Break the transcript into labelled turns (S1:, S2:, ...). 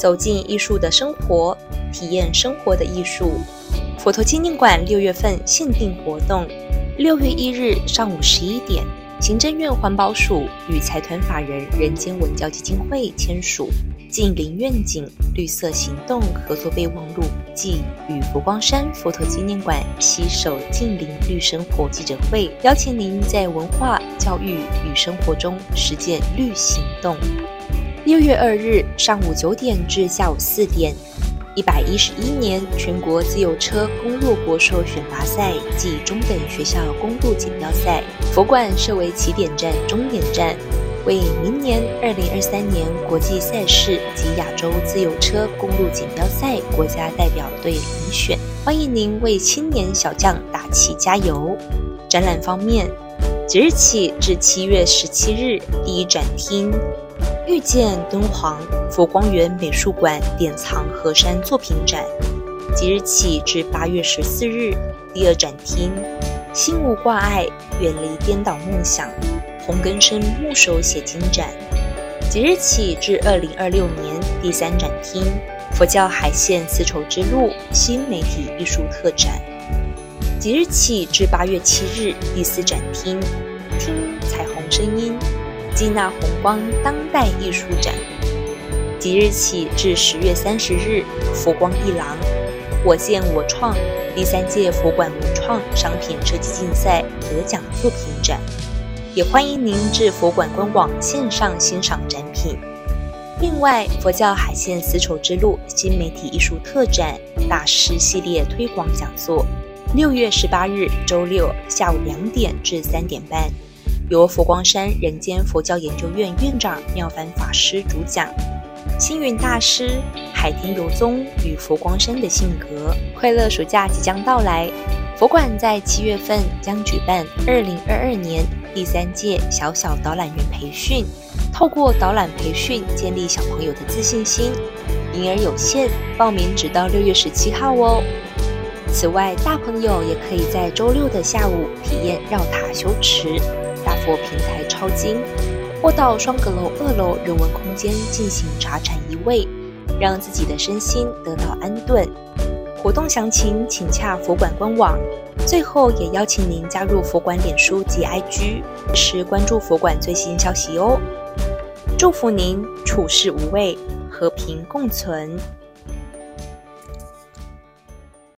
S1: 走进艺术的生活，体验生活的艺术。佛陀纪念馆六月份限定活动，六月一日上午十一点，行政院环保署与财团法人人间文教基金会签署《近邻愿景绿色行动合作备忘录》暨与佛光山佛陀纪念馆携手近邻绿生活记者会，邀请您在文化、教育与生活中实践绿行动。六月二日上午九点至下午四点。一百一十一年全国自由车公路国手选拔赛暨中等学校公路锦标赛，佛馆设为起点站、终点站，为明年二零二三年国际赛事及亚洲自由车公路锦标赛国家代表队遴选。欢迎您为青年小将打气加油！展览方面，即日起至七月十七日，第一展厅。遇见敦煌佛光园美术馆典藏河山作品展，即日起至八月十四日。第二展厅，心无挂碍，远离颠倒梦想，洪根生木手写经展，即日起至二零二六年。第三展厅，佛教海线丝绸之路新媒体艺术特展，即日起至八月七日。第四展厅，听彩虹声音。基纳红光当代艺术展，即日起至十月三十日，佛光一廊，我见我创第三届佛馆文创商品设计竞赛得奖作品展，也欢迎您至佛馆官网线上欣赏展品。另外，佛教海线丝绸之路新媒体艺术特展大师系列推广讲座，六月十八日周六下午两点至三点半。由佛光山人间佛教研究院院长妙凡法师主讲，星云大师海天游宗与佛光山的性格。快乐暑假即将到来，佛馆在七月份将举办二零二二年第三届小小导览员培训，透过导览培训建立小朋友的自信心。名额有限，报名直到六月十七号哦。此外，大朋友也可以在周六的下午体验绕塔修持。大佛平台抄经，或到双阁楼二楼人文空间进行茶禅一味，让自己的身心得到安顿。活动详情请洽佛馆官网。最后，也邀请您加入佛馆脸书及 IG，时关注佛馆最新消息哦。祝福您处事无畏，和平共存。